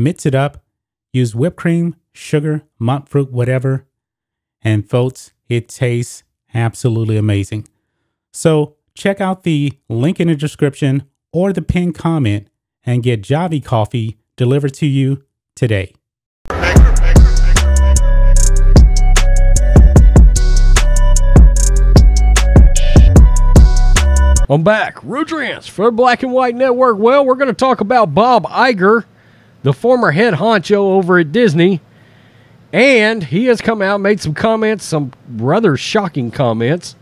mix it up, use whipped cream, sugar, monk fruit, whatever. And folks, it tastes absolutely amazing. So check out the link in the description or the pinned comment and get Javy coffee delivered to you today. I'm back. Rudrance for Black and White Network. Well, we're going to talk about Bob Iger the former head honcho over at Disney. And he has come out, made some comments, some rather shocking comments.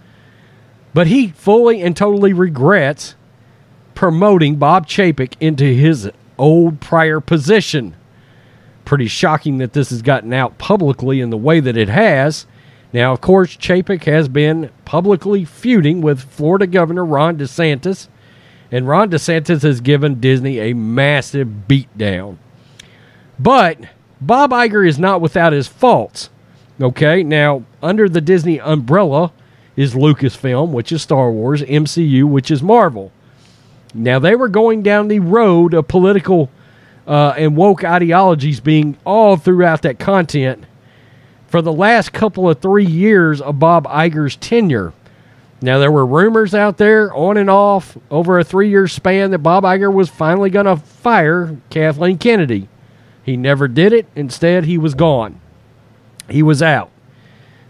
But he fully and totally regrets promoting Bob Chapek into his old prior position. Pretty shocking that this has gotten out publicly in the way that it has. Now, of course, Chapek has been publicly feuding with Florida Governor Ron DeSantis, and Ron DeSantis has given Disney a massive beatdown. But Bob Iger is not without his faults. Okay, now under the Disney umbrella is Lucasfilm, which is Star Wars, MCU, which is Marvel. Now they were going down the road of political uh, and woke ideologies being all throughout that content for the last couple of three years of Bob Iger's tenure. Now, there were rumors out there on and off over a three year span that Bob Iger was finally going to fire Kathleen Kennedy. He never did it. Instead, he was gone. He was out.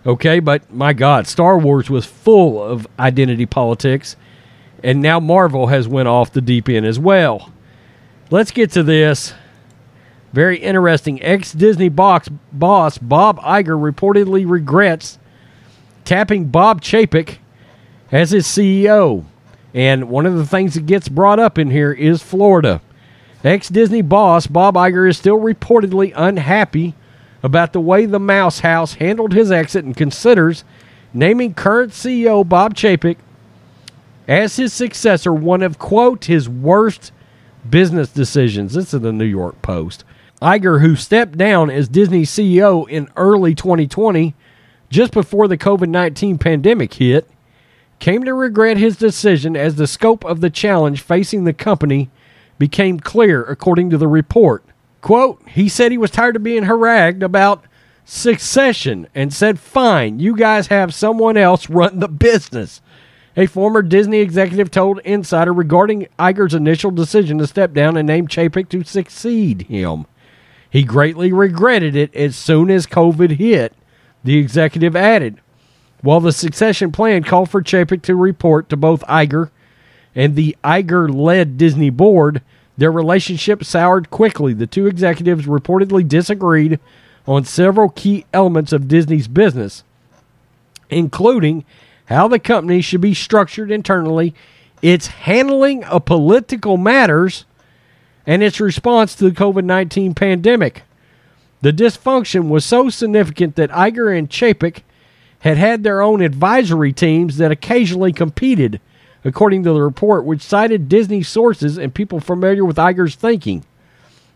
Okay, but my God, Star Wars was full of identity politics, and now Marvel has went off the deep end as well. Let's get to this. Very interesting. Ex Disney box boss Bob Iger reportedly regrets tapping Bob Chapek as his CEO. And one of the things that gets brought up in here is Florida. Ex Disney boss Bob Iger is still reportedly unhappy about the way the Mouse House handled his exit and considers naming current CEO Bob Chapek as his successor one of, quote, his worst business decisions. This is the New York Post. Iger, who stepped down as Disney CEO in early 2020, just before the COVID 19 pandemic hit, came to regret his decision as the scope of the challenge facing the company became clear, according to the report. Quote, he said he was tired of being harangued about succession and said, Fine, you guys have someone else run the business. A former Disney executive told Insider regarding Iger's initial decision to step down and name Chapek to succeed him. He greatly regretted it as soon as COVID hit, the executive added. While the succession plan called for Chapek to report to both Iger and the Iger led Disney board, their relationship soured quickly. The two executives reportedly disagreed on several key elements of Disney's business, including how the company should be structured internally, its handling of political matters, and its response to the COVID 19 pandemic. The dysfunction was so significant that Iger and Chapek had had their own advisory teams that occasionally competed according to the report, which cited Disney sources and people familiar with Iger's thinking.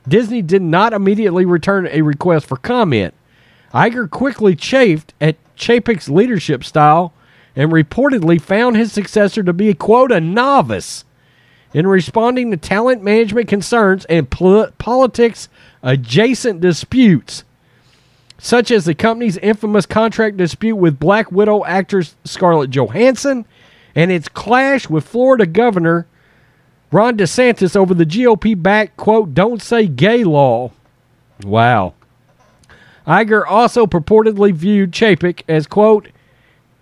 Disney did not immediately return a request for comment. Iger quickly chafed at Chapek's leadership style and reportedly found his successor to be, quote, a novice in responding to talent management concerns and pol- politics adjacent disputes, such as the company's infamous contract dispute with Black Widow actress Scarlett Johansson and its clash with Florida Governor Ron DeSantis over the GOP backed, quote, don't say gay law. Wow. Iger also purportedly viewed Chapek as, quote,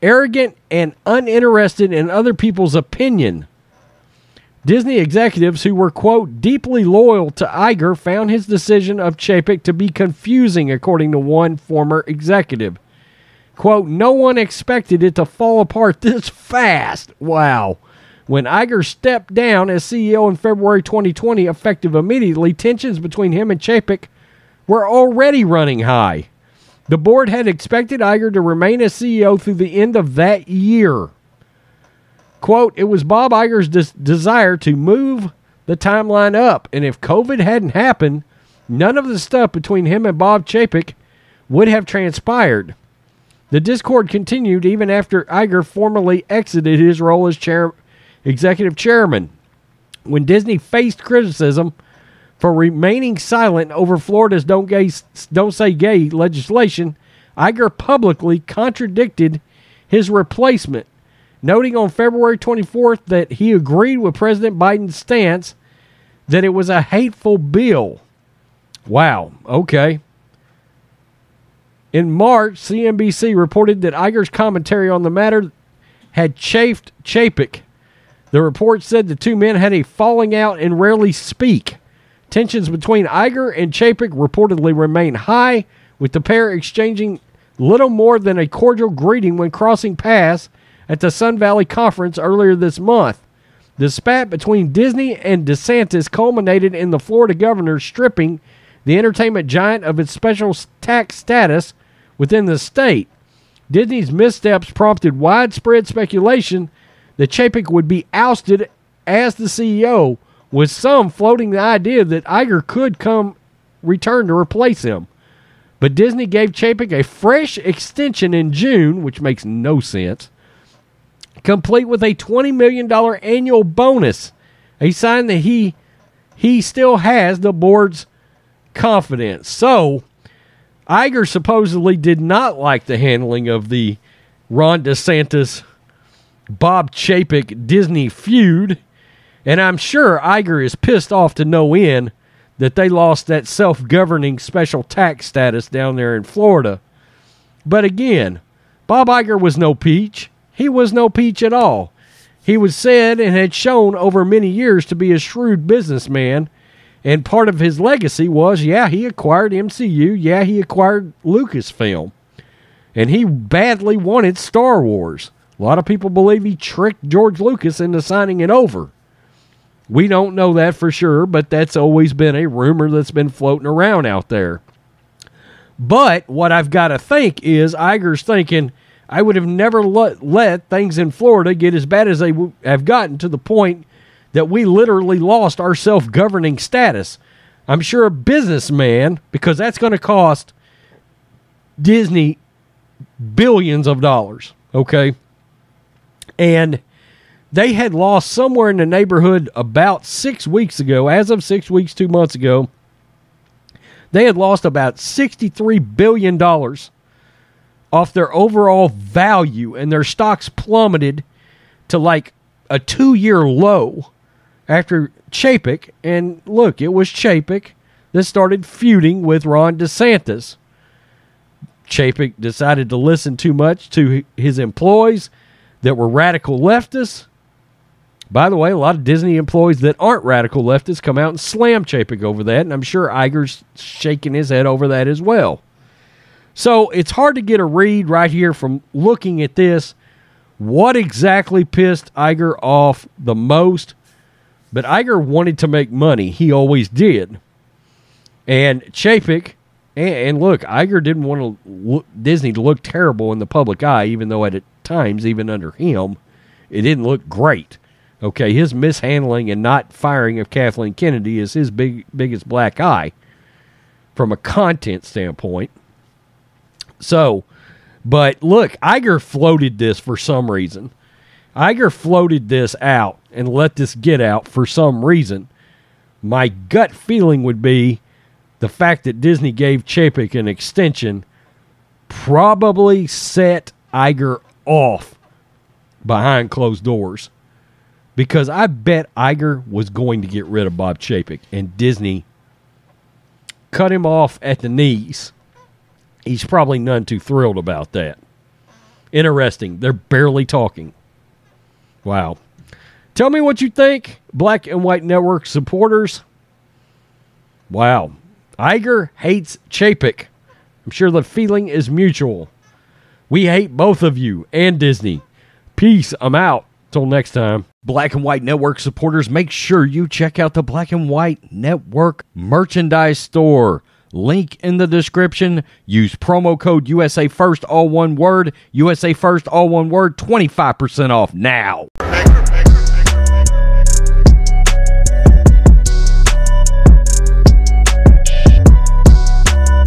arrogant and uninterested in other people's opinion. Disney executives who were, quote, deeply loyal to Iger found his decision of Chapek to be confusing, according to one former executive. Quote, no one expected it to fall apart this fast. Wow. When Iger stepped down as CEO in February 2020, effective immediately, tensions between him and Chapek were already running high. The board had expected Iger to remain as CEO through the end of that year. Quote, it was Bob Iger's des- desire to move the timeline up, and if COVID hadn't happened, none of the stuff between him and Bob Chapek would have transpired. The discord continued even after Iger formally exited his role as chair, executive chairman. When Disney faced criticism for remaining silent over Florida's don't, gay, don't say gay legislation, Iger publicly contradicted his replacement, noting on February 24th that he agreed with President Biden's stance that it was a hateful bill. Wow, okay. In March, CNBC reported that Iger's commentary on the matter had chafed Chapek. The report said the two men had a falling out and rarely speak. Tensions between Iger and Chapek reportedly remain high, with the pair exchanging little more than a cordial greeting when crossing paths at the Sun Valley Conference earlier this month. The spat between Disney and DeSantis culminated in the Florida governor stripping the entertainment giant of its special tax status within the state. Disney's missteps prompted widespread speculation that Chapek would be ousted as the CEO, with some floating the idea that Iger could come return to replace him. But Disney gave Chapek a fresh extension in June, which makes no sense, complete with a $20 million annual bonus, a sign that he he still has the board's confidence. So, Iger supposedly did not like the handling of the Ron DeSantis Bob Chapek Disney feud, and I'm sure Iger is pissed off to no end that they lost that self governing special tax status down there in Florida. But again, Bob Iger was no peach. He was no peach at all. He was said and had shown over many years to be a shrewd businessman, and part of his legacy was yeah, he acquired MCU, yeah, he acquired Lucasfilm, and he badly wanted Star Wars. A lot of people believe he tricked George Lucas into signing it over. We don't know that for sure, but that's always been a rumor that's been floating around out there. But what I've got to think is Iger's thinking, I would have never let, let things in Florida get as bad as they w- have gotten to the point that we literally lost our self governing status. I'm sure a businessman, because that's going to cost Disney billions of dollars, okay? And they had lost somewhere in the neighborhood about six weeks ago, as of six weeks, two months ago, they had lost about $63 billion off their overall value, and their stocks plummeted to like a two year low after Chapek. And look, it was Chapek that started feuding with Ron DeSantis. Chapek decided to listen too much to his employees that were radical leftists. By the way, a lot of Disney employees that aren't radical leftists come out and slam Chapek over that, and I'm sure Iger's shaking his head over that as well. So it's hard to get a read right here from looking at this. What exactly pissed Iger off the most? But Iger wanted to make money. He always did. And Chapek, and, and look, Iger didn't want to look, Disney to look terrible in the public eye, even though at times, even under him, it didn't look great. Okay, his mishandling and not firing of Kathleen Kennedy is his big biggest black eye from a content standpoint. So, but look, Iger floated this for some reason. Iger floated this out and let this get out for some reason. My gut feeling would be the fact that Disney gave Chapek an extension probably set Iger off behind closed doors because I bet Iger was going to get rid of Bob Chapek and Disney cut him off at the knees. He's probably none too thrilled about that. Interesting. They're barely talking. Wow. Tell me what you think, Black and White Network supporters. Wow. Iger hates Chapek. I'm sure the feeling is mutual. We hate both of you and Disney. Peace. I'm out. Till next time. Black and White Network supporters, make sure you check out the Black and White Network merchandise store. Link in the description. Use promo code USA First, all one word. USA First, all one word. 25% off now.